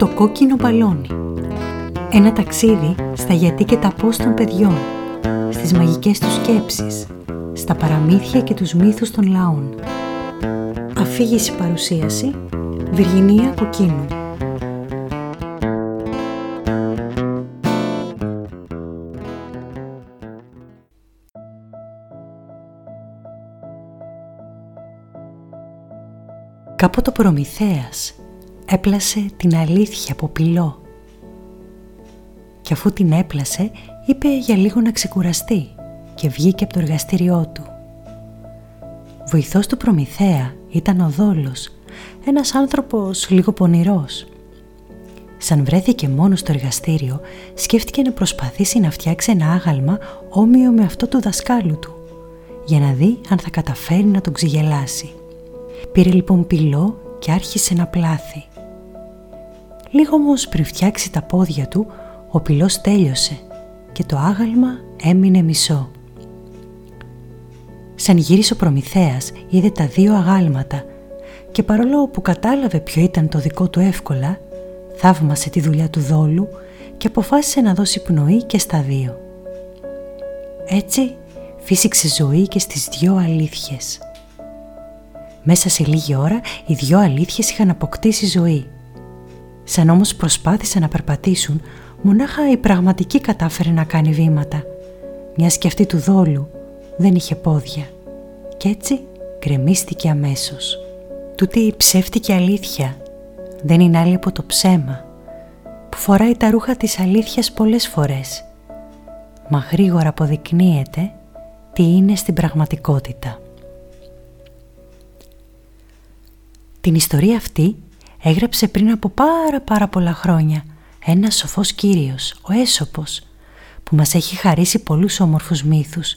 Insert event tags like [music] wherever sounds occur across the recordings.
Το κόκκινο μπαλόνι. Ένα ταξίδι στα γιατί και τα πώς των παιδιών Στις μαγικές τους σκέψεις Στα παραμύθια και τους μύθους των λαών. Αφήγηση παρουσίαση Βιργινία Κοκκίνου. Κάποτε ο Προμηθέας έπλασε την αλήθεια από πυλό και αφού την έπλασε είπε για λίγο να ξεκουραστεί και βγήκε από το εργαστήριό του. Βοηθός του Προμηθέα ήταν ο Δόλος, ένας άνθρωπος λίγο πονηρός. Σαν βρέθηκε μόνος στο εργαστήριο, σκέφτηκε να προσπαθήσει να φτιάξει ένα άγαλμα όμοιο με αυτό του δασκάλου του, για να δει αν θα καταφέρει να τον ξυγελάσει. Πήρε λοιπόν πυλό και άρχισε να πλάθει. Λίγο όμως πριν φτιάξει τα πόδια του, ο πυλός τέλειωσε και το άγαλμα έμεινε μισό. Σαν γύρισε ο Προμηθέας είδε τα δύο αγάλματα και παρόλο που κατάλαβε ποιο ήταν το δικό του εύκολα, θαύμασε τη δουλειά του δόλου και αποφάσισε να δώσει πνοή και στα δύο. Έτσι φύσηξε ζωή και στις δυο αλήθειες. Μέσα σε λίγη ώρα οι δυο αλήθειες είχαν αποκτήσει ζωή. Σαν όμως προσπάθησαν να περπατήσουν, μονάχα η πραγματική κατάφερε να κάνει βήματα, μιας και αυτή του δόλου δεν είχε πόδια. Κι έτσι γκρεμίστηκε αμέσως. Τούτη η ψεύτικη αλήθεια δεν είναι άλλη από το ψέμα, που φοράει τα ρούχα της αλήθειας πολλές φορές, μα γρήγορα αποδεικνύεται τι είναι στην πραγματικότητα. Την ιστορία αυτή έγραψε πριν από πάρα πάρα πολλά χρόνια ένας σοφός κύριος, ο Έσωπος, που μας έχει χαρίσει πολλούς όμορφους μύθους,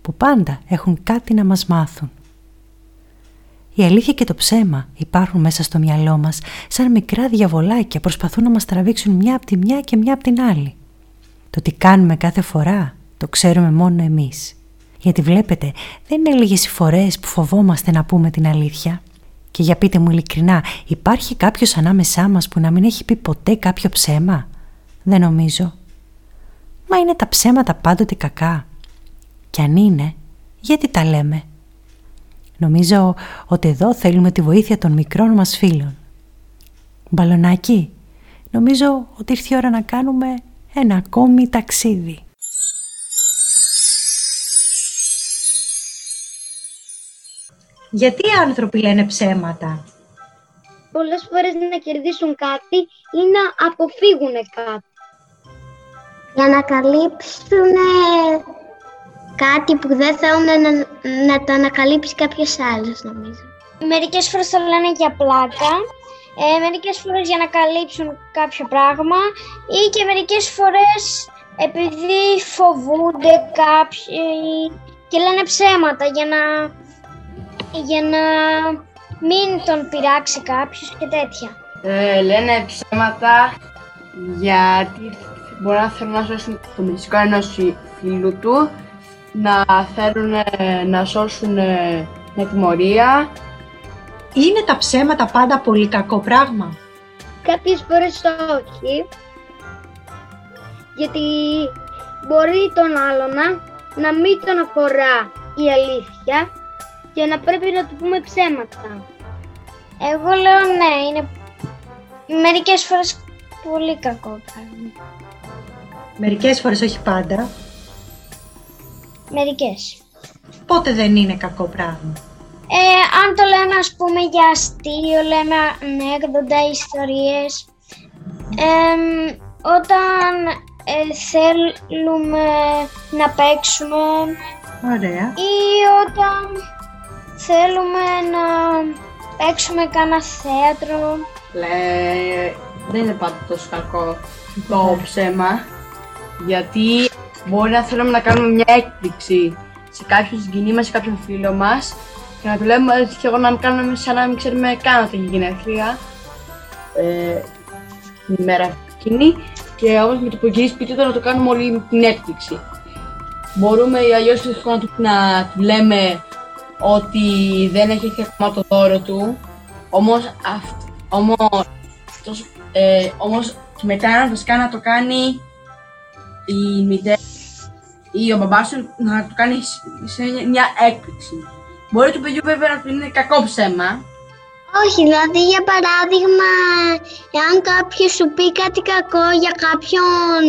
που πάντα έχουν κάτι να μας μάθουν. Η αλήθεια και το ψέμα υπάρχουν μέσα στο μυαλό μας, σαν μικρά διαβολάκια προσπαθούν να μας τραβήξουν μια από τη μια και μια από την άλλη. Το τι κάνουμε κάθε φορά το ξέρουμε μόνο εμείς. Γιατί βλέπετε, δεν είναι λίγες οι φορές που φοβόμαστε να πούμε την αλήθεια. Και για πείτε μου ειλικρινά, υπάρχει κάποιος ανάμεσά μας που να μην έχει πει ποτέ κάποιο ψέμα; Δεν νομίζω. Μα είναι τα ψέματα πάντοτε κακά. Και αν είναι, γιατί τα λέμε; Νομίζω ότι εδώ θέλουμε τη βοήθεια των μικρών μας φίλων. Μπαλονάκι, νομίζω ότι ήρθε η ώρα να κάνουμε ένα ακόμη ταξίδι. Γιατί οι άνθρωποι λένε ψέματα; Πολλές φορές να κερδίσουν κάτι ή να αποφύγουν κάτι. Για να καλύψουν κάτι που δεν θέλουν να, να το ανακαλύψει κάποιος άλλος νομίζω. Μερικές φορές το λένε για πλάκα, ε, μερικές φορές για να καλύψουν κάποιο πράγμα ή και μερικές φορές επειδή φοβούνται κάποιοι και λένε ψέματα για να για να μην τον πειράξει κάποιος και τέτοια. Ε, λένε ψέματα γιατί μπορεί να θέλουν να σώσουν το μυστικό ενός φίλου του, να θέλουν να σώσουν μια τιμωρία. Είναι τα ψέματα πάντα πολύ κακό πράγμα. Κάποιες φορές όχι, γιατί μπορεί τον άλλον να μην τον αφορά η αλήθεια και να πρέπει να του πούμε ψέματα. Εγώ λέω ναι, είναι μερικές φορές πολύ κακό πράγμα. Μερικές φορές, όχι πάντα. Μερικές. Πότε δεν είναι κακό πράγμα; Ε, αν το λέμε ας πούμε για αστείο, λέμε ανέκδοτα, ιστορίες. Ε, όταν ε, θέλουμε να παίξουμε. Ωραία. Ή όταν θέλουμε να παίξουμε κάνα θέατρο. Λέ, δεν είναι πάντα τόσο κακό το ψέμα, γιατί μπορεί να θέλουμε να κάνουμε μια έκπληξη σε κάποιον συγγενή μας, σε κάποιον φίλο μας και να του λέμε και εγώ να κάνουμε σαν να μην ξέρουμε καν ότι έχει γενέθλια ε, την ημέρα εκείνη και όμως με το που γυρίσει σπίτι του να το κάνουμε όλη την έκπληξη. Μπορούμε ή αλλιώς να του, να του λέμε ότι δεν έχει έρθει ακόμα το δώρο του, όμως, αυ, όμως αυτός, ε, όμως μετά βασικά να το κάνει η μητέρα ή ο μπαμπάς σου να το κάνει σε μια έκπληξη. Μπορεί του παιδιού βέβαια να του είναι κακό ψέμα. Όχι, δηλαδή για παράδειγμα, εάν κάποιος σου πει κάτι κακό για κάποιον,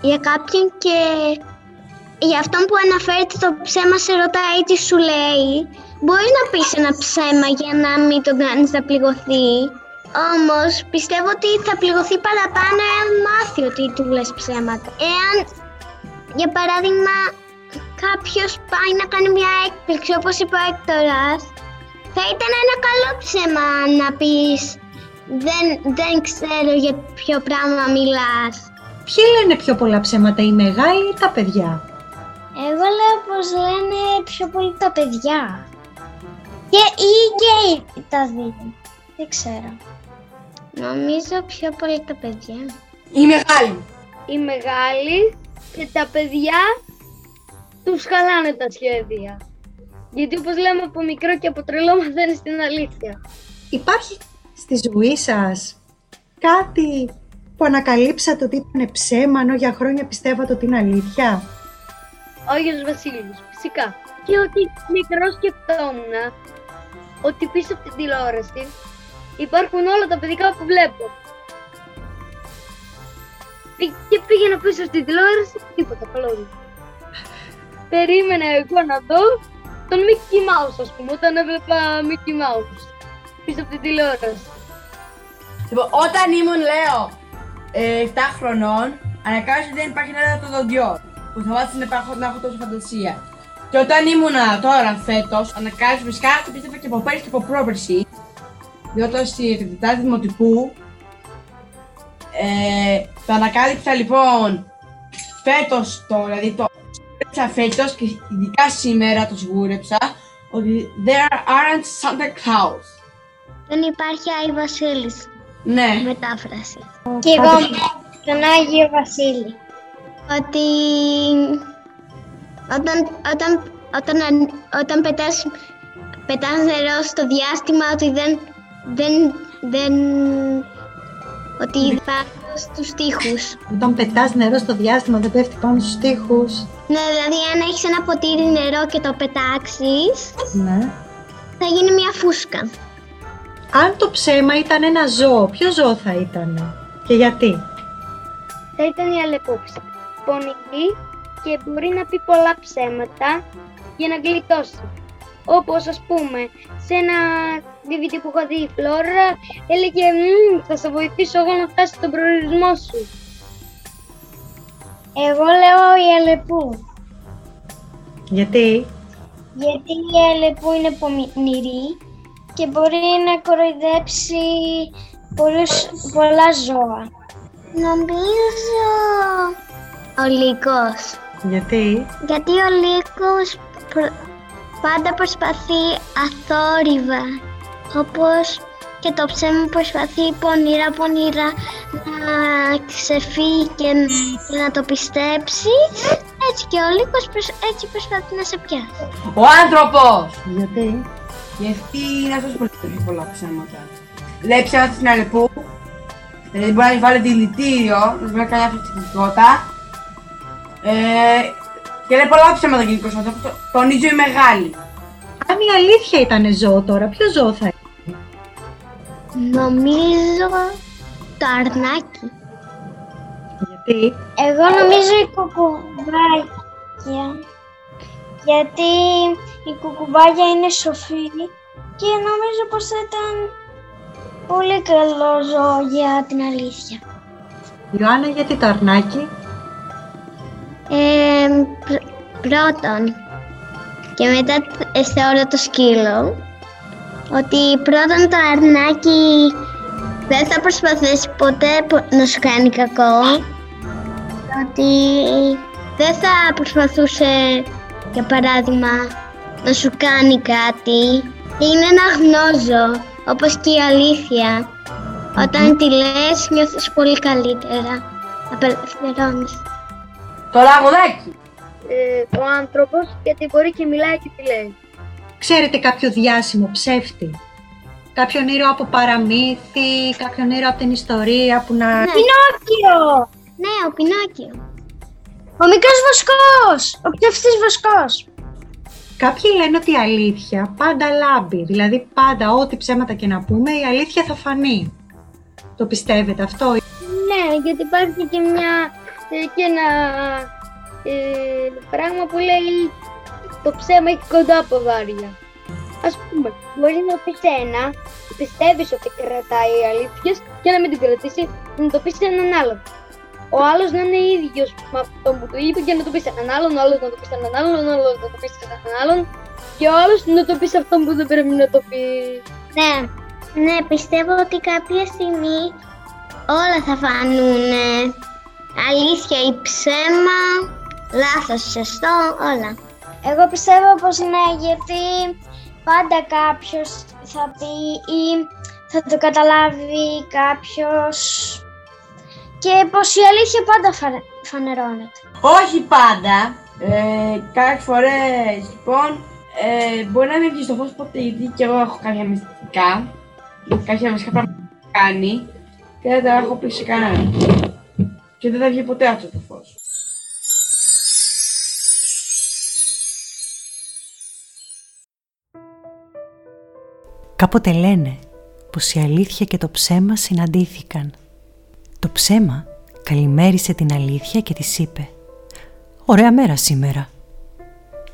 για κάποιον και για αυτόν που αναφέρεται το ψέμα σε ρωτάει τι σου λέει, μπορεί να πεις ένα ψέμα για να μην τον κάνεις να πληγωθεί. Όμως πιστεύω ότι θα πληγωθεί παραπάνω εάν μάθει ότι του λες ψέματα. Εάν, για παράδειγμα, κάποιος πάει να κάνει μια έκπληξη όπως είπε ο Έκτορας, θα ήταν ένα καλό ψέμα να πεις δεν, δεν ξέρω για ποιο πράγμα μιλάς. Ποιοι λένε πιο πολλά ψέματα, οι μεγάλοι ή τα παιδιά; Εγώ λέω πως λένε πιο πολύ τα παιδιά. Και ή και τα δύο. Δεν ξέρω. Νομίζω πιο πολύ τα παιδιά. Η μεγάλη. Οι μεγάλοι και τα παιδιά τους χαλάνε τα σχέδια. Γιατί όπως λέμε από μικρό και από τρελό μαθαίνεις την αλήθεια. Υπάρχει στη ζωή σας κάτι που ανακαλύψατε ότι ήταν ψέμα, ενώ για χρόνια πιστεύατε ότι είναι αλήθεια; Ο Άγιος Βασίλης, φυσικά. Και ότι μικρός σκεφτόμουν ότι πίσω από την τηλεόραση υπάρχουν όλα τα παιδικά που βλέπω. Πη- Και πήγαινα πίσω στην τηλεόραση, τίποτα, καλώδια. Περίμενα εγώ να δω τον Mickey Mouse, ας πούμε, όταν έβλεπα Mickey Mouse πίσω από την τηλεόραση. Λοιπόν, όταν ήμουν, λέω, ε, 7 χρονών, ανακάλυψα ότι δεν υπάρχει ένα το δοντιό που θα βάζεις να, υπάρχω, να έχω τόσο φαντασία. Και όταν ήμουνα τώρα φέτος, ανακάλυψα φυσικά το πίστευα και από πέρυσι και από πρόπερση. Διότι στη τετάρτη δημοτικού ε, το ανακάλυψα λοιπόν φέτος το, δηλαδή το σίγουρεψα φέτος και ειδικά σήμερα το σιγούρεψα ότι there aren't Santa Claus. Δεν υπάρχει Άι Βασίλης. Ναι. Μετάφραση. Και εγώ τον Άγιο Βασίλη. Ότι όταν, όταν, όταν, αν- όταν πετάς, πετάς νερό στο διάστημα ότι δεν, δεν, δεν ότι υπάρχουν στους τοίχους. Όταν πετάς νερό στο διάστημα δεν πέφτει πάνω στους τοίχους. Ναι, δηλαδή αν έχεις ένα ποτήρι νερό και το πετάξεις, Ναι. θα γίνει μια φούσκα. Αν το ψέμα ήταν ένα ζώο, ποιο ζώο θα ήταν και γιατί; θα ήταν η αλεπόψη. Πονηρή και μπορεί να πει πολλά ψέματα για να γλιτώσει. Όπως ας πούμε, σε ένα DVD που είχα δει η Φλόρα, έλεγε «Μμμ, θα σε βοηθήσω εγώ να φτάσει στον προορισμό σου. Εγώ λέω η Αλεπού. Γιατί; Γιατί η Αλεπού είναι πονηρή και μπορεί να κοροϊδέψει πολλούς, πολλά ζώα. Νομίζω ο Λύκος. Γιατί; Γιατί ο Λύκος προ- πάντα προσπαθεί αθόρυβα. Όπως και το ψέμα προσπαθεί πονηρά πονηρά να ξεφύγει και, και να το πιστέψεις. Έτσι και ο Λύκος προσ- έτσι προσπαθεί να σε πιάσει. Ο άνθρωπος! Γιατί; Γιατί είναι αυτός που λέει πολλά ψέματα. Λέει ψέματα στην Αλεπού, δηλαδή μπορεί να της βάλει δηλητήριο, να της κάνει αυτοκτονικότητα. Ε, και λέει πολλά ψέματα γενικώς αυτό, το- τονίζω η μεγάλη. Αν η αλήθεια ήταν ζώο τώρα, ποιο ζώο θα ήταν. Νομίζω το αρνάκι. Γιατί; Εγώ νομίζω η κουκουβάγια. Γιατί η κουκουβάγια είναι σοφή και νομίζω πως θα ήταν πολύ καλό ζώο για την αλήθεια. Ιωάννα, γιατί το αρνάκι; Ε, πρ- πρώτον και μετά τ- θεωρώ το σκύλο ότι πρώτον το αρνάκι δεν θα προσπαθήσει ποτέ πο- να σου κάνει κακό ότι δεν θα προσπαθούσε για παράδειγμα να σου κάνει κάτι. Είναι ένα γνώζο όπως και η αλήθεια. Όταν τη λες νιώθεις πολύ καλύτερα. Απελευθερώνεις Το λαγουδάκι. Ε, ο άνθρωπος γιατί μπορεί και μιλάει και τι λέει. Ξέρετε κάποιο διάσημο ψεύτη; Κάποιον ήρωα από παραμύθι, κάποιον ήρωα από την ιστορία που να... Ναι. Πινόκιο! Ναι, ο Πινόκιο. Ο μικρός βοσκός! Ο ψεύτης βοσκός. Κάποιοι λένε ότι η αλήθεια πάντα λάμπει, δηλαδή πάντα ό,τι ψέματα και να πούμε η αλήθεια θα φανεί. Το πιστεύετε αυτό; Ναι, γιατί υπάρχει και μια ε, και ένα ε, πράγμα που λέει το ψέμα έχει κοντά ποδάρια. Ας πούμε, μπορεί να πεις ένα, πιστεύεις ότι κρατάει η αλήθεια και να μην την κρατήσει, να το πεις σε έναν άλλον. Ο άλλος να είναι ίδιος με αυτό που του είπε και να το πεις σε έναν άλλον, ο άλλος να το πεις σε έναν άλλον, ο άλλος να το πεις σε έναν άλλον και ο άλλος να το πεις σε αυτόν που δεν πρέπει να το πεις. Ναι, ναι, πιστεύω ότι κάποια στιγμή όλα θα φανούν αλήθεια ή ψέμα, λάθος, σωστό, όλα. Εγώ πιστεύω πως ναι, γιατί πάντα κάποιος θα πει ή θα το καταλάβει κάποιος και πως η αλήθεια πάντα φανε, φανερώνεται. Όχι πάντα. Ε, κάποιες φορές, λοιπόν, ε, μπορεί να μην βγει στο φως ποτέ, γιατί και εγώ έχω κάποια μυστικά, κάποια μυστικά πράγματα που κάνει και δεν τα έχω πει σε κανέναν. Και δεν θα βγει ποτέ αυτό το φως. Κάποτε λένε πως η αλήθεια και το ψέμα συναντήθηκαν. Το ψέμα καλημέρισε την αλήθεια και της είπε «Ωραία μέρα σήμερα».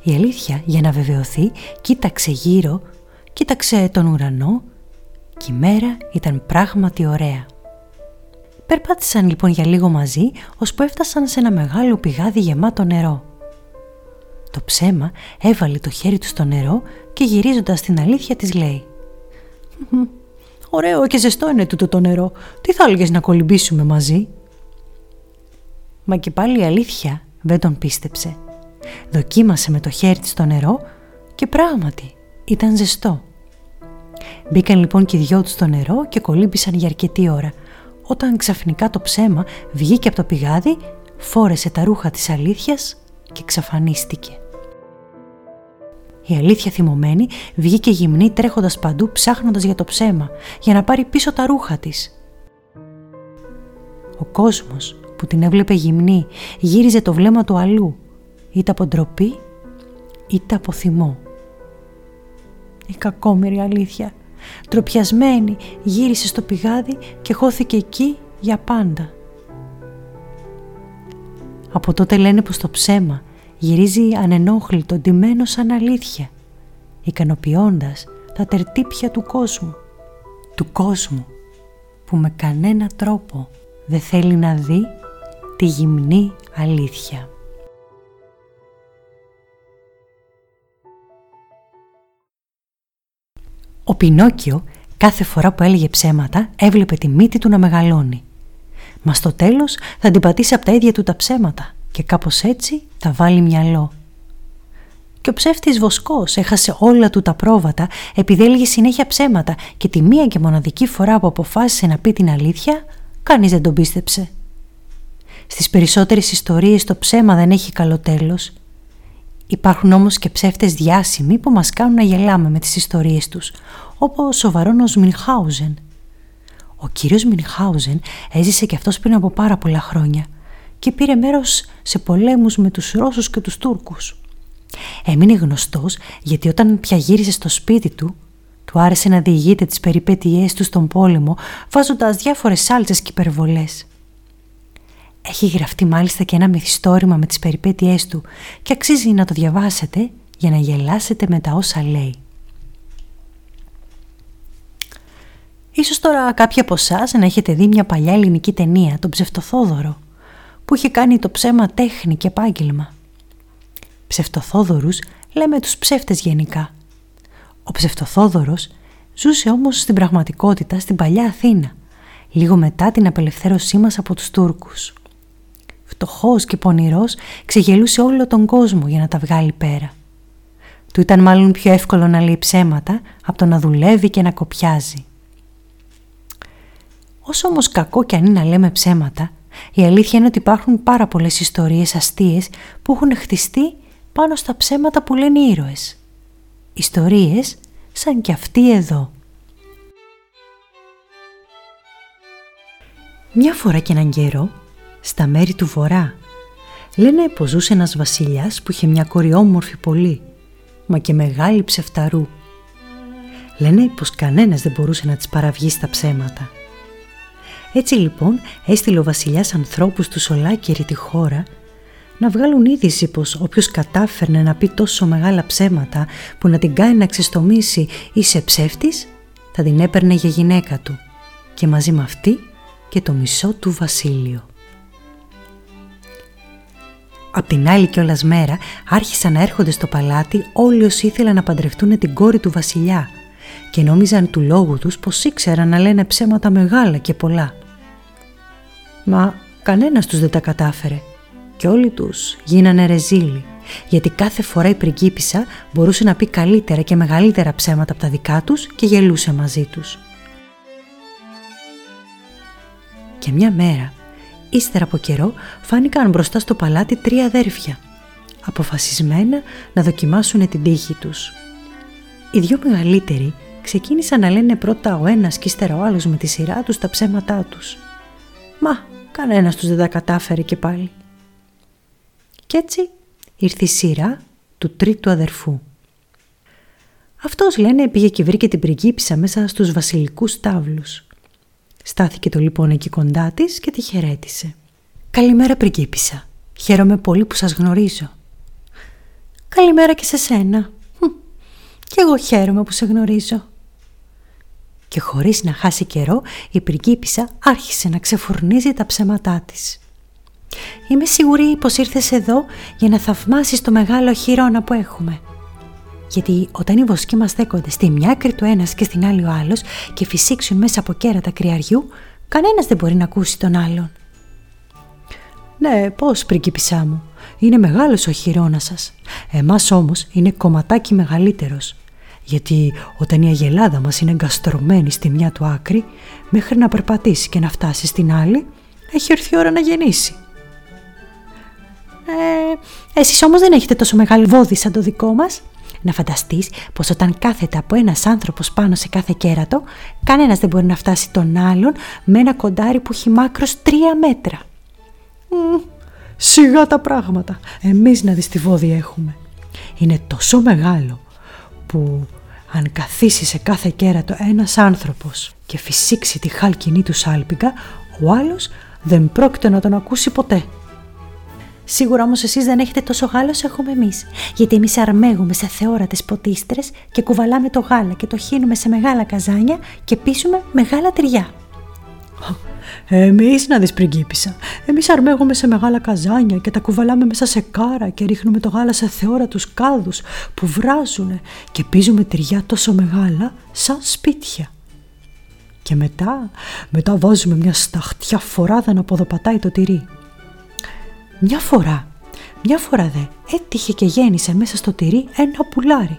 Η αλήθεια για να βεβαιωθεί κοίταξε γύρω, κοίταξε τον ουρανό και η μέρα ήταν πράγματι ωραία. Περπάτησαν λοιπόν για λίγο μαζί, ώσπου έφτασαν σε ένα μεγάλο πηγάδι γεμάτο νερό. Το ψέμα έβαλε το χέρι του στο νερό και γυρίζοντας την αλήθεια της λέει «Ωραίο και ζεστό είναι τούτο το νερό. Τι θα έλεγες να κολυμπήσουμε μαζί» Μα και πάλι η αλήθεια δεν τον πίστεψε. Δοκίμασε με το χέρι της στο νερό και πράγματι ήταν ζεστό. Μπήκαν λοιπόν και οι δυο τους στο νερό και κολύμπησαν για αρκετή ώρα – όταν ξαφνικά το ψέμα βγήκε από το πηγάδι, φόρεσε τα ρούχα της αλήθειας και εξαφανίστηκε. Η αλήθεια θυμωμένη βγήκε γυμνή τρέχοντας παντού ψάχνοντας για το ψέμα, για να πάρει πίσω τα ρούχα της. Ο κόσμος που την έβλεπε γυμνή γύριζε το βλέμμα του αλλού, είτε από ντροπή είτε από θυμό. Η κακόμερη αλήθεια Τροπιασμένη γύρισε στο πηγάδι και χώθηκε εκεί για πάντα. Από τότε λένε πως το ψέμα γυρίζει ανενόχλητο, ντυμένο σαν αλήθεια, ικανοποιώντας τα τερτύπια του κόσμου. Του κόσμου που με κανένα τρόπο δεν θέλει να δει τη γυμνή αλήθεια. Ο Πινόκιο κάθε φορά που έλεγε ψέματα έβλεπε τη μύτη του να μεγαλώνει. Μα στο τέλος θα την πατήσει από τα ίδια του τα ψέματα και κάπως έτσι θα βάλει μυαλό. Και ο ψεύτης Βοσκός έχασε όλα του τα πρόβατα επειδή έλεγε συνέχεια ψέματα και τη μία και μοναδική φορά που αποφάσισε να πει την αλήθεια, κανείς δεν τον πίστεψε. Στις περισσότερες ιστορίες το ψέμα δεν έχει καλό τέλος Υπάρχουν όμως και ψεύτες διάσημοι που μας κάνουν να γελάμε με τις ιστορίες τους, όπως ο Βαρόνος Μινχάουζεν. Ο κύριος Μινχάουζεν έζησε και αυτός πριν από πάρα πολλά χρόνια και πήρε μέρος σε πολέμους με τους Ρώσους και τους Τούρκους. Έμεινε γνωστός γιατί όταν πια γύρισε στο σπίτι του, του άρεσε να διηγείται τις περιπέτειές του στον πόλεμο βάζοντας διάφορες σάλτσες και υπερβολές. Έχει γραφτεί μάλιστα και ένα μυθιστόρημα με τις περιπέτειές του και αξίζει να το διαβάσετε για να γελάσετε με τα όσα λέει. Ίσως τώρα κάποιοι από εσάς να έχετε δει μια παλιά ελληνική ταινία, τον Ψευτοθόδωρο, που είχε κάνει το ψέμα τέχνη και επάγγελμα. Ψευτοθόδωρους λέμε τους ψεύτες γενικά. Ο Ψευτοθόδωρος ζούσε όμως στην πραγματικότητα στην παλιά Αθήνα, λίγο μετά την απελευθέρωσή μας από τους Τούρκους φτωχός και πονηρός, ξεγελούσε όλο τον κόσμο για να τα βγάλει πέρα. Του ήταν μάλλον πιο εύκολο να λέει ψέματα από το να δουλεύει και να κοπιάζει. Όσο όμως κακό και αν είναι να λέμε ψέματα, η αλήθεια είναι ότι υπάρχουν πάρα πολλές ιστορίες αστείες που έχουν χτιστεί πάνω στα ψέματα που λένε οι ήρωες. Ιστορίες σαν κι αυτή εδώ. Μια φορά και έναν καιρό, στα μέρη του βορρά, λένε πως ζούσε ένας βασιλιάς που είχε μια κόρη όμορφη πολύ, μα και μεγάλη ψεφταρού. Λένε πως κανένας δεν μπορούσε να της παραβγεί στα ψέματα. Έτσι λοιπόν έστειλε ο βασιλιάς ανθρώπους του ολάκερη τη χώρα να βγάλουν είδηση πως όποιος κατάφερνε να πει τόσο μεγάλα ψέματα που να την κάνει να ξεστομίσει ή σε ψεύτης θα την έπαιρνε για γυναίκα του και μαζί με αυτή και το μισό του βασίλειο. Απ' την άλλη κιόλας μέρα άρχισαν να έρχονται στο παλάτι όλοι όσοι ήθελαν να παντρευτούν την κόρη του βασιλιά και νόμιζαν του λόγου τους πως ήξεραν να λένε ψέματα μεγάλα και πολλά. Μα κανένας τους δεν τα κατάφερε και όλοι τους γίνανε ρεζίλοι γιατί κάθε φορά η πριγκίπισσα μπορούσε να πει καλύτερα και μεγαλύτερα ψέματα από τα δικά τους και γελούσε μαζί τους. Και μια μέρα, ύστερα από καιρό, φάνηκαν μπροστά στο παλάτι τρία αδέρφια, αποφασισμένα να δοκιμάσουν την τύχη τους. Οι δυο μεγαλύτεροι ξεκίνησαν να λένε πρώτα ο ένας και ύστερα ο άλλος με τη σειρά τους τα ψέματά τους. Μα κανένας τους δεν τα κατάφερε και πάλι. Κι έτσι ήρθε η σειρά του τρίτου αδερφού. Αυτός λένε πήγε και βρήκε την πριγκίπισσα μέσα στους βασιλικούς τάβλους. Στάθηκε το λοιπόν εκεί κοντά της και τη χαιρέτησε. «Καλημέρα πριγκίπισσα. Χαίρομαι πολύ που σας γνωρίζω». «Καλημέρα και σε σένα. Κι εγώ χαίρομαι που σε γνωρίζω». Και χωρίς να χάσει καιρό η πριγκίπισσα άρχισε να ξεφουρνίζει τα ψέματά της. Είμαι σίγουρη πως ήρθες εδώ για να θαυμάσεις το μεγάλο χειρόνα που έχουμε. Γιατί όταν οι βοσκοί μας στέκονται στη μια άκρη του ένας και στην άλλη ο άλλος και φυσήξουν μέσα από κέρατα κρυαριού, κανένας δεν μπορεί να ακούσει τον άλλον. Ναι, πώς πριγκίπισά μου. Είναι μεγάλος ο χειρόνας σας. Εμάς όμως είναι κομματάκι μεγαλύτερος. Γιατί όταν η αγελάδα μας είναι εγκαστρωμένη στη μια του άκρη, μέχρι να περπατήσει και να φτάσει στην άλλη, έχει έρθει η ώρα να γεννήσει. Ε, εσείς όμως δεν έχετε τόσο μεγάλο βόδι σαν το δικό μας. Να φανταστείς πως όταν κάθεται από ένας άνθρωπος πάνω σε κάθε κέρατο, κανένας δεν μπορεί να φτάσει τον άλλον με ένα κοντάρι που έχει μάκρος τρία μέτρα. Μ, σιγά τα πράγματα. Εμείς να δεις τι βόδι έχουμε. Είναι τόσο μεγάλο που αν καθίσει σε κάθε κέρατο ένας άνθρωπος και φυσήξει τη χάλκινή του σάλπιγγα, ο άλλος δεν πρόκειται να τον ακούσει ποτέ. Σίγουρα όμως εσείς δεν έχετε τόσο γάλα όσο έχουμε εμείς. Γιατί εμείς αρμέγουμε σε θεόρατες ποτίστρες και κουβαλάμε το γάλα και το χύνουμε σε μεγάλα καζάνια και πίσουμε μεγάλα τυριά. Εμείς να δεις πριγκίπισσα. Εμείς αρμέγουμε σε μεγάλα καζάνια και τα κουβαλάμε μέσα σε κάρα και ρίχνουμε το γάλα σε θεόρατους κάδου που βράζουν και πίζουμε τυριά τόσο μεγάλα σαν σπίτια. Και μετά, μετά βάζουμε μια σταχτιά φοράδα να ποδοπατάει το τυρί. Μια φορά, μια φορά δε, έτυχε και γέννησε μέσα στο τυρί ένα πουλάρι.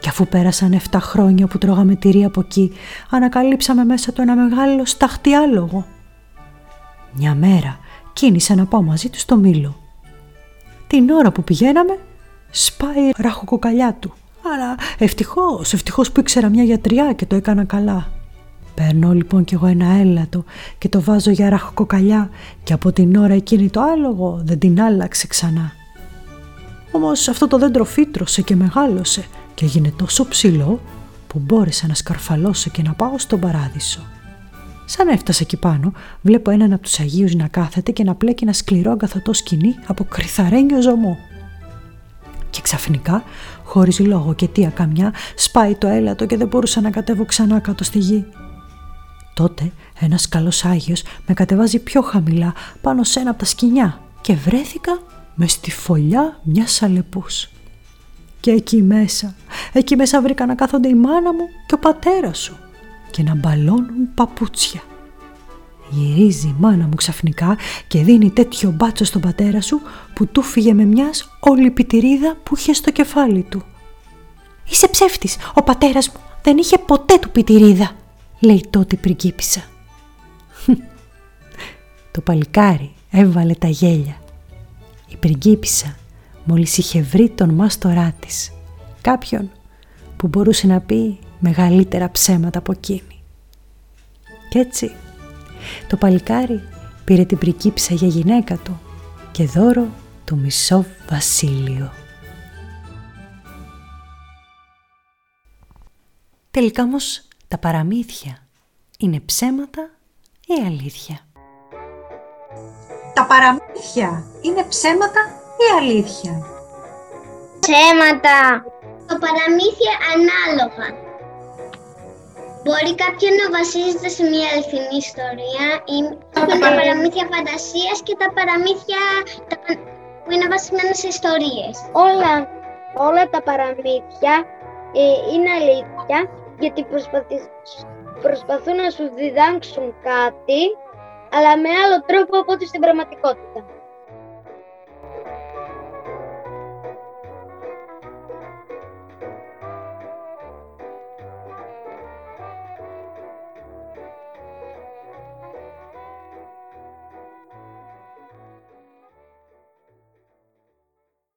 Και αφού πέρασαν 7 χρόνια που τρώγαμε τυρί από εκεί, ανακαλύψαμε μέσα του ένα μεγάλο σταχτιάλογο. Μια μέρα κίνησα να πάω μαζί τους στο μήλο. Την ώρα που πηγαίναμε, σπάει ραχοκοκαλιά του. Αλλά ευτυχώς, ευτυχώς που ήξερα μια γιατριά και το έκανα καλά. Παίρνω λοιπόν κι εγώ ένα έλατο και το βάζω για ραχοκοκαλιά και από την ώρα εκείνη το άλογο δεν την άλλαξε ξανά. Όμως αυτό το δέντρο φύτρωσε και μεγάλωσε και έγινε τόσο ψηλό που μπόρεσα να σκαρφαλώσω και να πάω στον παράδεισο. Σαν έφτασα εκεί πάνω, βλέπω έναν από τους Αγίους να κάθεται και να πλέκει ένα σκληρό αγκαθωτό σκηνή από κρυθαρένιο ζωμό. Και ξαφνικά, χωρίς λόγο και τι καμιά, σπάει το έλατο και δεν μπορούσα να κατέβω ξανά κάτω στη γη. Τότε ένας καλός Άγιος με κατεβάζει πιο χαμηλά πάνω σε ένα από τα σκηνιά και βρέθηκα με στη φωλιά μιας αλεπούς. Και εκεί μέσα, εκεί μέσα βρήκα να κάθονται η μάνα μου και ο πατέρας σου και να μπαλώνουν παπούτσια. Γυρίζει η μάνα μου ξαφνικά και δίνει τέτοιο μπάτσο στον πατέρα σου που του φύγε με μιας όλη πιτηρίδα που είχε στο κεφάλι του. «Είσαι ψεύτης, ο πατέρας μου δεν είχε ποτέ του πιτηρίδα», λέει τότε η πριγκίπισσα. [laughs] Το παλικάρι έβαλε τα γέλια. Η πριγκίπισσα μόλις είχε βρει τον μάστορά της, κάποιον που μπορούσε να πει μεγαλύτερα ψέματα από εκείνη. Κι έτσι, Το παλικάρι πήρε την πρικίψα για γυναίκα του και δώρο το μισό βασίλειο. Τελικά όμως τα παραμύθια είναι ψέματα ή αλήθεια; Τα παραμύθια είναι ψέματα ή αλήθεια; Ψέματα. Το παραμύθια ανάλογα. Μπορεί κάποιον να βασίζεται σε μια αληθινή ιστορία ή τα παραμύθια φαντασίας και τα παραμύθια που είναι βασισμένα σε ιστορίες. Όλα, όλα τα παραμύθια ε, είναι αλήθεια γιατί προσπαθούν να σου διδάξουν κάτι αλλά με άλλο τρόπο από ό,τι στην πραγματικότητα.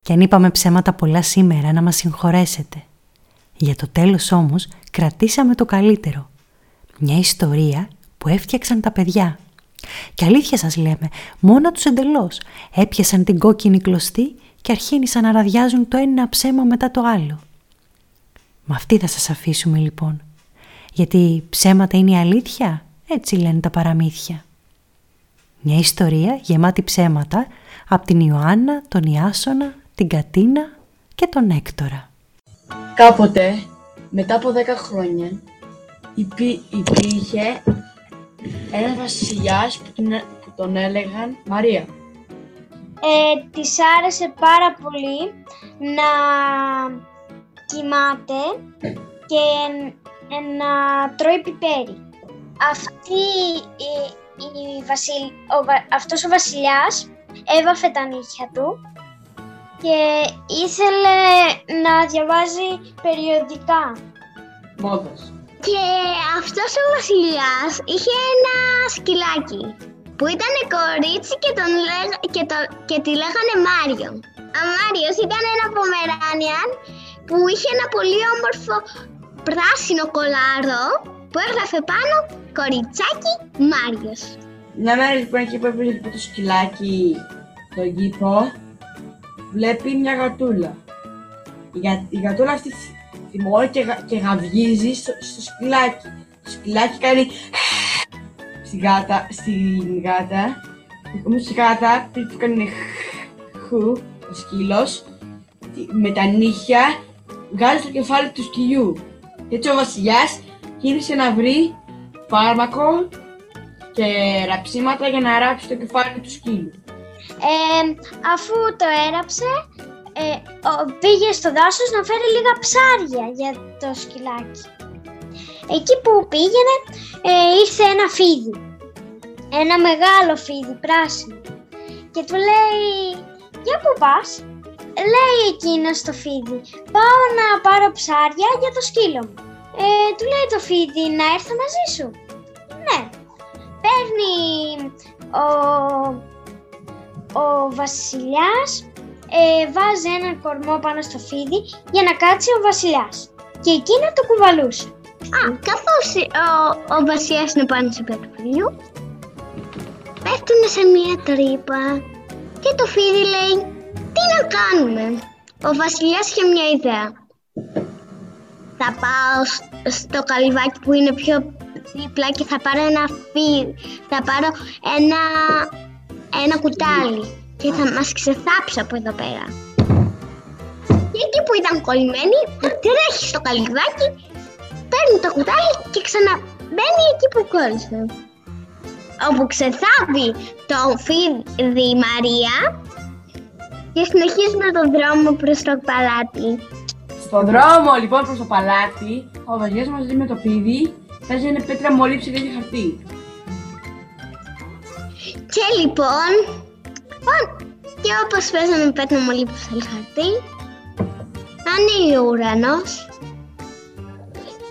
Και αν είπαμε ψέματα πολλά σήμερα να μας συγχωρέσετε. Για το τέλος όμως κρατήσαμε το καλύτερο. Μια ιστορία που έφτιαξαν τα παιδιά. Και αλήθεια σας λέμε, μόνα τους εντελώς. Έπιασαν την κόκκινη κλωστή και αρχίνησαν να ραδιάζουν το ένα ψέμα μετά το άλλο. Με αυτή θα σας αφήσουμε λοιπόν. Γιατί ψέματα είναι η αλήθεια, έτσι λένε τα παραμύθια. Μια ιστορία γεμάτη ψέματα από την Ιωάννα, τον Ιάσονα, την Κατίνα και τον Έκτορα. Κάποτε, μετά από δέκα χρόνια, υπήρχε ένας βασιλιάς που τον, που τον έλεγαν Μαρία. Ε, της άρεσε πάρα πολύ να κοιμάται και να τρώει πιπέρι. Αυτή η, η βασιλ, ο, αυτός ο βασιλιάς έβαφε τα νύχια του και ήθελε να διαβάζει περιοδικά. Μόδας. Και αυτός ο βασιλιάς είχε ένα σκυλάκι που ήταν κορίτσι και, τον και, το... και τη λέγανε Μάριο. Ο Μάριος ήταν ένα Πομεράνιαν που είχε ένα πολύ όμορφο πράσινο κολάρο που έγραφε πάνω κοριτσάκι Μάριος. Μια μέρα λοιπόν εκεί που έπαιζε το σκυλάκι στον κήπο βλέπει μια γατούλα. Η, γατούλα αυτή θυμώνει και, και γαβγίζει στο, στο σκυλάκι. Το σκυλάκι κάνει [sniffs] στη γάτα, στην γάτα. Όμως η γάτα πριν του κάνει χου, ο σκύλος, με τα νύχια βγάζει το κεφάλι του σκυλιού. Έτσι ο βασιλιάς γύρισε να βρει φάρμακο και ραψίματα για να ράψει το κεφάλι του σκύλου. Ε, αφού το έραψε, ε, πήγε στο δάσος να φέρει λίγα ψάρια για το σκυλάκι. Εκεί που πήγαινε ε, ήρθε ένα φίδι, ένα μεγάλο φίδι πράσινο και του λέει «Για πού πας» Λέει εκείνος στο φίδι «Πάω να πάρω ψάρια για το σκύλο μου». Ε, του λέει το φίδι «Να έρθω μαζί σου». Ναι. Παίρνει ο, ο βασιλιάς ε, βάζει έναν κορμό πάνω στο φίδι για να κάτσει ο βασιλιάς και εκείνο το κουβαλούσε. Α, καθώς ο, ο βασιλιάς είναι πάνω σε πέτρο πέφτουν σε μία τρύπα και το φίδι λέει τι να κάνουμε; Ο βασιλιάς είχε μια ιδέα. Θα πάω στο καλυβάκι που είναι πιο δίπλα και θα πάρω ένα φίδι, θα πάρω ένα, ένα κουτάλι και θα μας ξεθάψει από εδώ πέρα. Και εκεί που ήταν κολλημένη, τρέχει στο καλυβάκι, παίρνει το κουτάλι και ξαναμπαίνει εκεί που κόλλησε. Όπου ξεθάβει το φίδι η Μαρία και συνεχίζουμε τον δρόμο προς το παλάτι. Στον δρόμο λοιπόν προς το παλάτι, ο Δαγιάς μαζί με το φίδι παίζει ένα πέτρα μόλι ψηλή και χαρτί. Και λοιπόν, και όπως παίζαμε πέτρα μολύ που θέλει χαρτί, ανοίγει ο ουρανός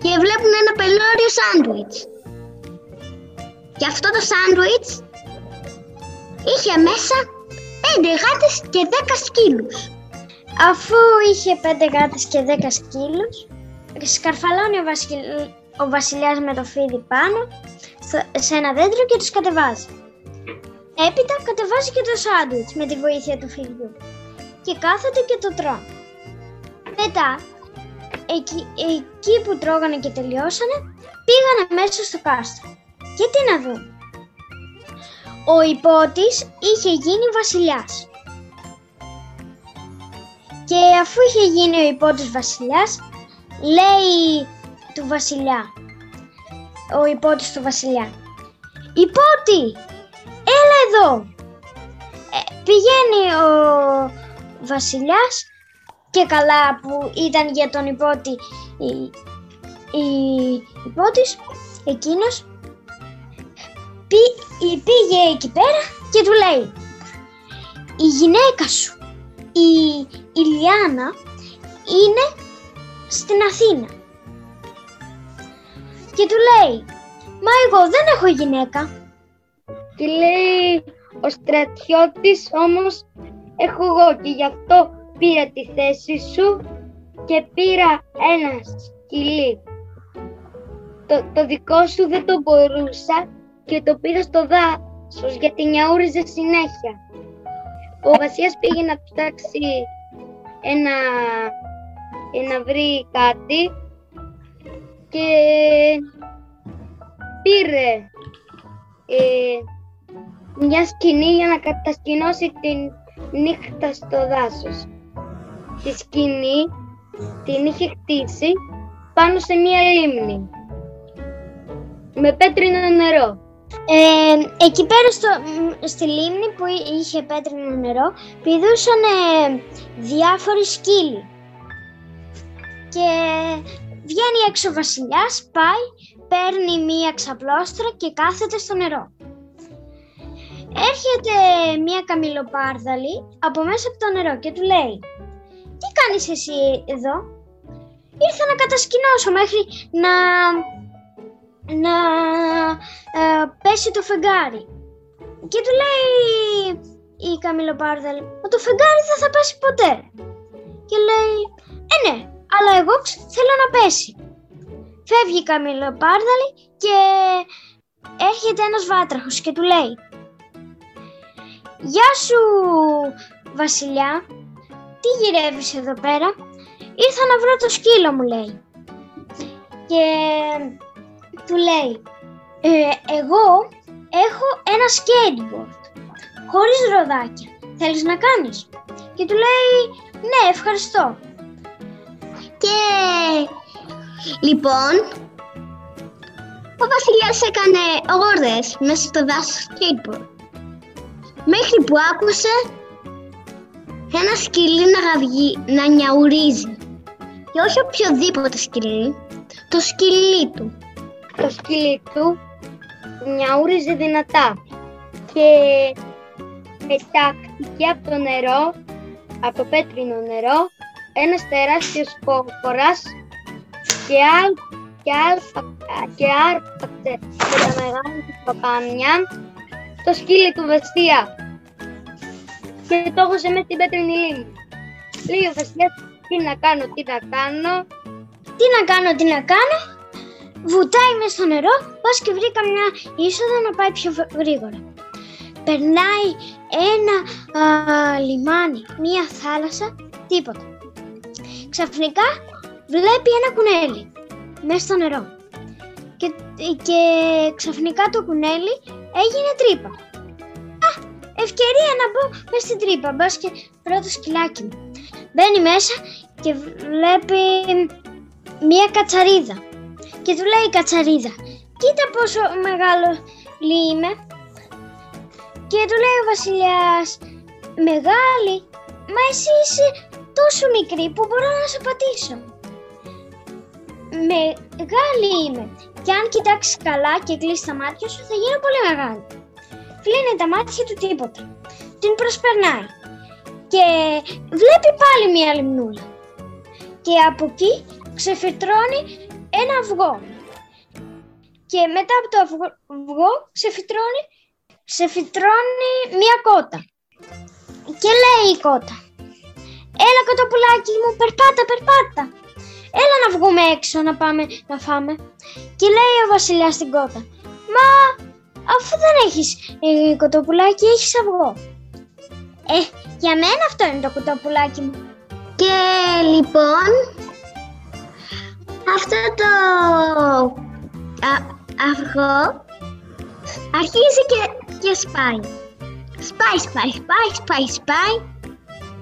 και βλέπουν ένα πελώριο σάντουιτς. Και αυτό το σάντουιτς είχε μέσα πέντε γάτες και δέκα σκύλους. Αφού είχε πέντε γάτες και δέκα σκύλους, σκαρφαλώνει ο, βασιλ... ο βασιλιάς με το φίδι πάνω σε ένα δέντρο και τους κατεβάζει. Έπειτα κατεβάζει και το σάντουιτς με τη βοήθεια του φιλιού και κάθεται και το τρώνε. Μετά, εκεί, εκεί που τρώγανε και τελειώσανε, πήγανε μέσα στο κάστρο. Και τι να δουν. Ο υπότης είχε γίνει βασιλιάς. Και αφού είχε γίνει ο υπότης βασιλιάς, λέει του βασιλιά, ο υπότης του βασιλιά, «Υπότη, έλα εδώ!» ε, Πηγαίνει ο βασιλιάς και καλά που ήταν για τον υπότη η, η υπότης, εκείνος πήγε εκεί πέρα και του λέει «Η γυναίκα σου, η Ηλιάνα, είναι στην Αθήνα». Και του λέει «Μα εγώ δεν έχω γυναίκα». Και λέει ο στρατιώτης όμως έχω εγώ και γι' αυτό πήρα τη θέση σου και πήρα ένα σκυλί. Το, το δικό σου δεν το μπορούσα και το πήρα στο δάσος γιατί νιαούριζε συνέχεια. Ο Βασίας πήγε να ψάξει ένα, να βρει κάτι και πήρε ε, μια σκηνή για να κατασκηνώσει την νύχτα στο δάσος. Τη σκηνή την είχε χτίσει πάνω σε μία λίμνη με πέτρινο νερό. Ε, εκεί πέρα στο, στη λίμνη που είχε πέτρινο νερό πηδούσαν ε, διάφοροι σκύλοι. Και βγαίνει έξω ο βασιλιάς, πάει, παίρνει μία ξαπλώστρα και κάθεται στο νερό. Έρχεται μία καμιλοπάρδαλη από μέσα από το νερό και του λέει «Τι κάνεις εσύ εδώ» «Ήρθα να κατασκηνώσω μέχρι να να ε, πέσει το φεγγάρι. Και του λέει η Καμιλοπάρδαλη, μα το φεγγάρι δεν θα πέσει ποτέ. Και λέει, ε ναι, αλλά εγώ θέλω να πέσει. Φεύγει η Καμιλοπάρδαλη και έρχεται ένας βάτραχος και του λέει, Γεια σου βασιλιά, τι γυρεύεις εδώ πέρα, ήρθα να βρω το σκύλο μου λέει. Και του λέει «Ε, εγώ έχω ένα skateboard χωρίς ροδάκια. Θέλεις να κάνεις» και του λέει «Ναι, ευχαριστώ». Και λοιπόν ο βασιλιάς έκανε όρδες μέσα στο δάσος skateboard μέχρι που άκουσε ένα σκυλί να γαυγεί, να νιαουρίζει. Και όχι οποιοδήποτε σκυλί, το σκυλί του. Το σκυλί του νιαούριζε δυνατά και πετάχτηκε από το νερό, από το πέτρινο νερό, ένας τεράστιος κόκορας και, άλ, και, και άρπαξε με τα μεγάλα του παπάμια το σκύλι του Βασιλιά και το έχωσε μέσα στην πέτρινη λίμνη. Λέει ο Βασιλιάς, τι να κάνω, τι να κάνω. Τι να κάνω, τι να κάνω, βουτάει μέσα στο νερό, πας και βρει καμιά είσοδο να πάει πιο γρήγορα. Περνάει ένα λιμάνι, μία θάλασσα, τίποτα. Ξαφνικά βλέπει ένα κουνέλι μέσα στο νερό. Και, και ξαφνικά το κουνέλι έγινε τρύπα. Α, ευκαιρία να μπω μέσα στην τρύπα, μπας και πρώτο σκυλάκι μου. Μπαίνει μέσα και βλέπει μία κατσαρίδα και του λέει η κατσαρίδα «Κοίτα πόσο μεγάλο είμαι» και του λέει ο βασιλιάς «Μεγάλη, μα εσύ είσαι τόσο μικρή που μπορώ να σε πατήσω». «Μεγάλη είμαι και αν κοιτάξεις καλά και κλείσει τα μάτια σου θα γίνω πολύ μεγάλη». Κλείνει τα μάτια του τίποτα. Την προσπερνάει και βλέπει πάλι μία λιμνούλα. Και από εκεί ξεφυτρώνει ένα αυγό. Και μετά από το αυγό ξεφυτρώνει, ξεφυτρώνει μία κότα. Και λέει η κότα, έλα κοτοπουλάκι μου, περπάτα, περπάτα. Έλα να βγούμε έξω να πάμε να φάμε. Και λέει ο βασιλιάς στην κότα, Μα αφού δεν έχεις ε, κοτοπουλάκι, έχεις αυγό. Ε, για μένα αυτό είναι το κοτοπουλάκι μου. Και λοιπόν, αυτό το αυγό αρχίζει και, και σπάει. Σπάει, σπάει, σπάει, σπάει, σπάει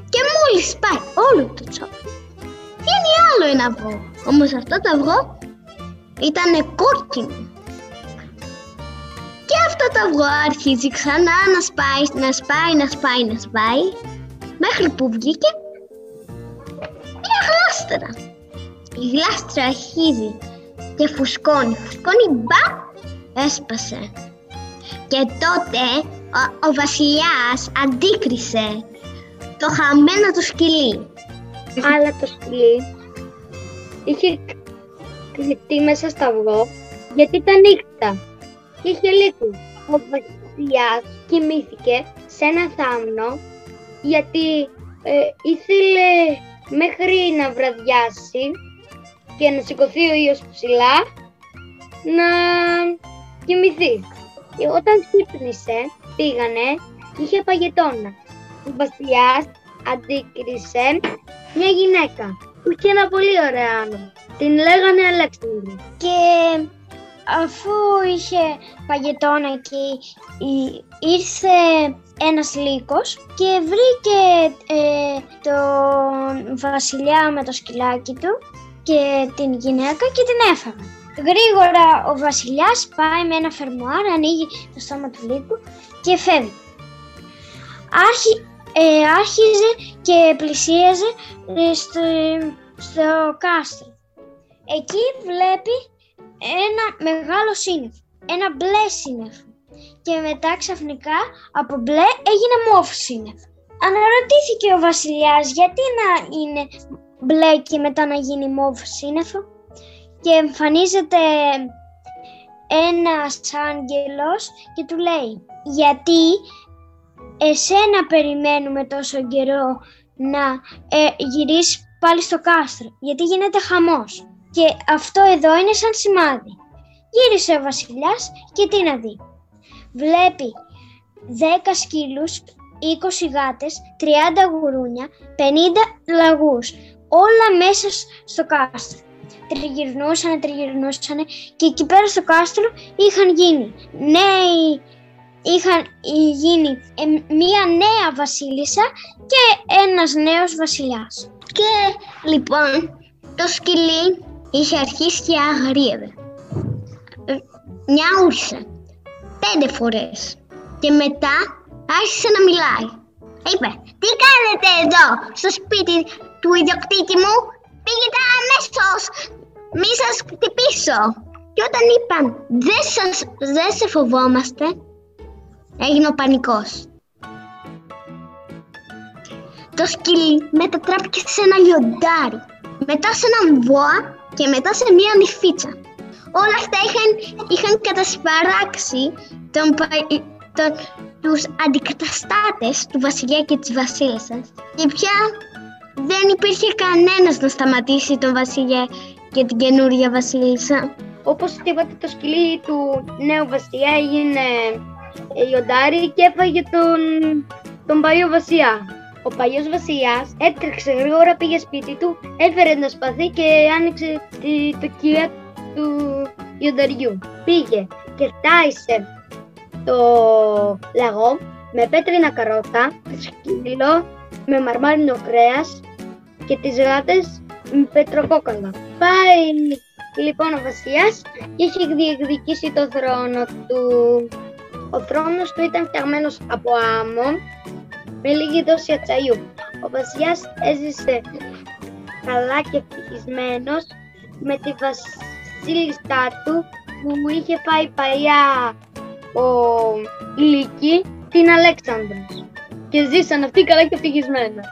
και μόλις σπάει όλο το τσόπι. Βγαίνει άλλο ένα αυγό. Όμως αυτό το αυγό ήταν κόκκινο. Και αυτό το αυγό αρχίζει ξανά να σπάει, να σπάει, να σπάει, να σπάει μέχρι που βγήκε μια γλάστρα. Η γλάστρα αρχίζει και φουσκώνει, φουσκώνει μπα, έσπασε. Και τότε ο, ο βασιλιάς αντίκρισε το χαμένο του σκυλί. Αλλά το σκυλί είχε κρυφτεί μέσα στο αυγό γιατί ήταν νύχτα και είχε λύκου. Ο βασιλιάς κοιμήθηκε σε ένα θάμνο γιατί ε, ήθελε μέχρι να βραδιάσει και να σηκωθεί ο ήλιος ψηλά να κοιμηθεί. Και όταν ξύπνησε, πήγανε, είχε παγετώνα. Ο βασιλιάς αντίκρισε μια γυναίκα που είχε ένα πολύ ωραίο όνομα. Την λέγανε Αλέξανδρη. Και αφού είχε παγετώνα και ήρθε ένας λύκος και βρήκε ε, τον βασιλιά με το σκυλάκι του και την γυναίκα και την έφαγε. Γρήγορα ο βασιλιάς πάει με ένα φερμουάρ, ανοίγει το στόμα του λύκου και φεύγει. Άρχι, ε, άρχιζε και πλησίαζε ε, στο, στο κάστρο. Εκεί βλέπει ένα μεγάλο σύννεφο, ένα μπλε σύννεφο και μετά ξαφνικά από μπλε έγινε μόφ σύννεφο. Αναρωτήθηκε ο βασιλιάς γιατί να είναι μπλε και μετά να γίνει μόφ σύννεφο; Και εμφανίζεται ένας άγγελος και του λέει γιατί εσένα περιμένουμε τόσο καιρό να ε, γυρίσεις πάλι στο κάστρο γιατί γίνεται χαμός και αυτό εδώ είναι σαν σημάδι. Γύρισε ο βασιλιάς και τι να δει. Βλέπει 10 σκύλους, 20 γάτες, 30 γουρούνια, 50 λαγούς, όλα μέσα στο κάστρο. Τριγυρνούσανε, τριγυρνούσανε και εκεί πέρα στο κάστρο είχαν γίνει νέοι, είχαν γίνει ε, μία νέα βασίλισσα και ένας νέος βασιλιάς. Και λοιπόν το σκυλί είχε αρχίσει και αγρίευε. Μιαούσε πέντε φορές και μετά άρχισε να μιλάει. Είπε, τι κάνετε εδώ στο σπίτι του ιδιοκτήτη μου, πήγαινε αμέσως, μη σας χτυπήσω. Και όταν είπαν, δεν, σας, δεν σε φοβόμαστε, έγινε ο πανικός. Το σκυλί μετατράπηκε σε ένα λιοντάρι, μετά σε έναν βόα και μετά σε μία νυφίτσα. Όλα αυτά είχαν, είχαν κατασπαράξει τον, τον, τους αντικαταστάτες του βασιλιά και της βασίλισσας και πια δεν υπήρχε κανένας να σταματήσει τον βασιλιά και την καινούργια βασίλισσα. Όπως είπατε το σκυλί του νέου βασιλιά έγινε λιοντάρι και έφαγε τον, τον παλιό βασιλιά. Ο παλιός βασιλιάς έτρεξε γρήγορα, πήγε σπίτι του, έφερε ένα σπαθί και άνοιξε τη, το κοιλιά του λιονταριού. Πήγε και τάισε το λαγό με πέτρινα καρότα, σκύλο με μαρμάρινο κρέας και τις γάτες με πετροκόκαλα. Πάει λοιπόν ο βασιλιάς και έχει διεκδικήσει το θρόνο του. Ο θρόνος του ήταν φτιαγμένος από άμμο με λίγη δόση ατσαλιού. Ο βασιλιάς έζησε καλά και ευτυχισμένος με τη βασίλισσά του που είχε πάει παλιά ο Λύκη την Αλέξανδρος και ζήσαν αυτοί καλά και ευτυχισμένα.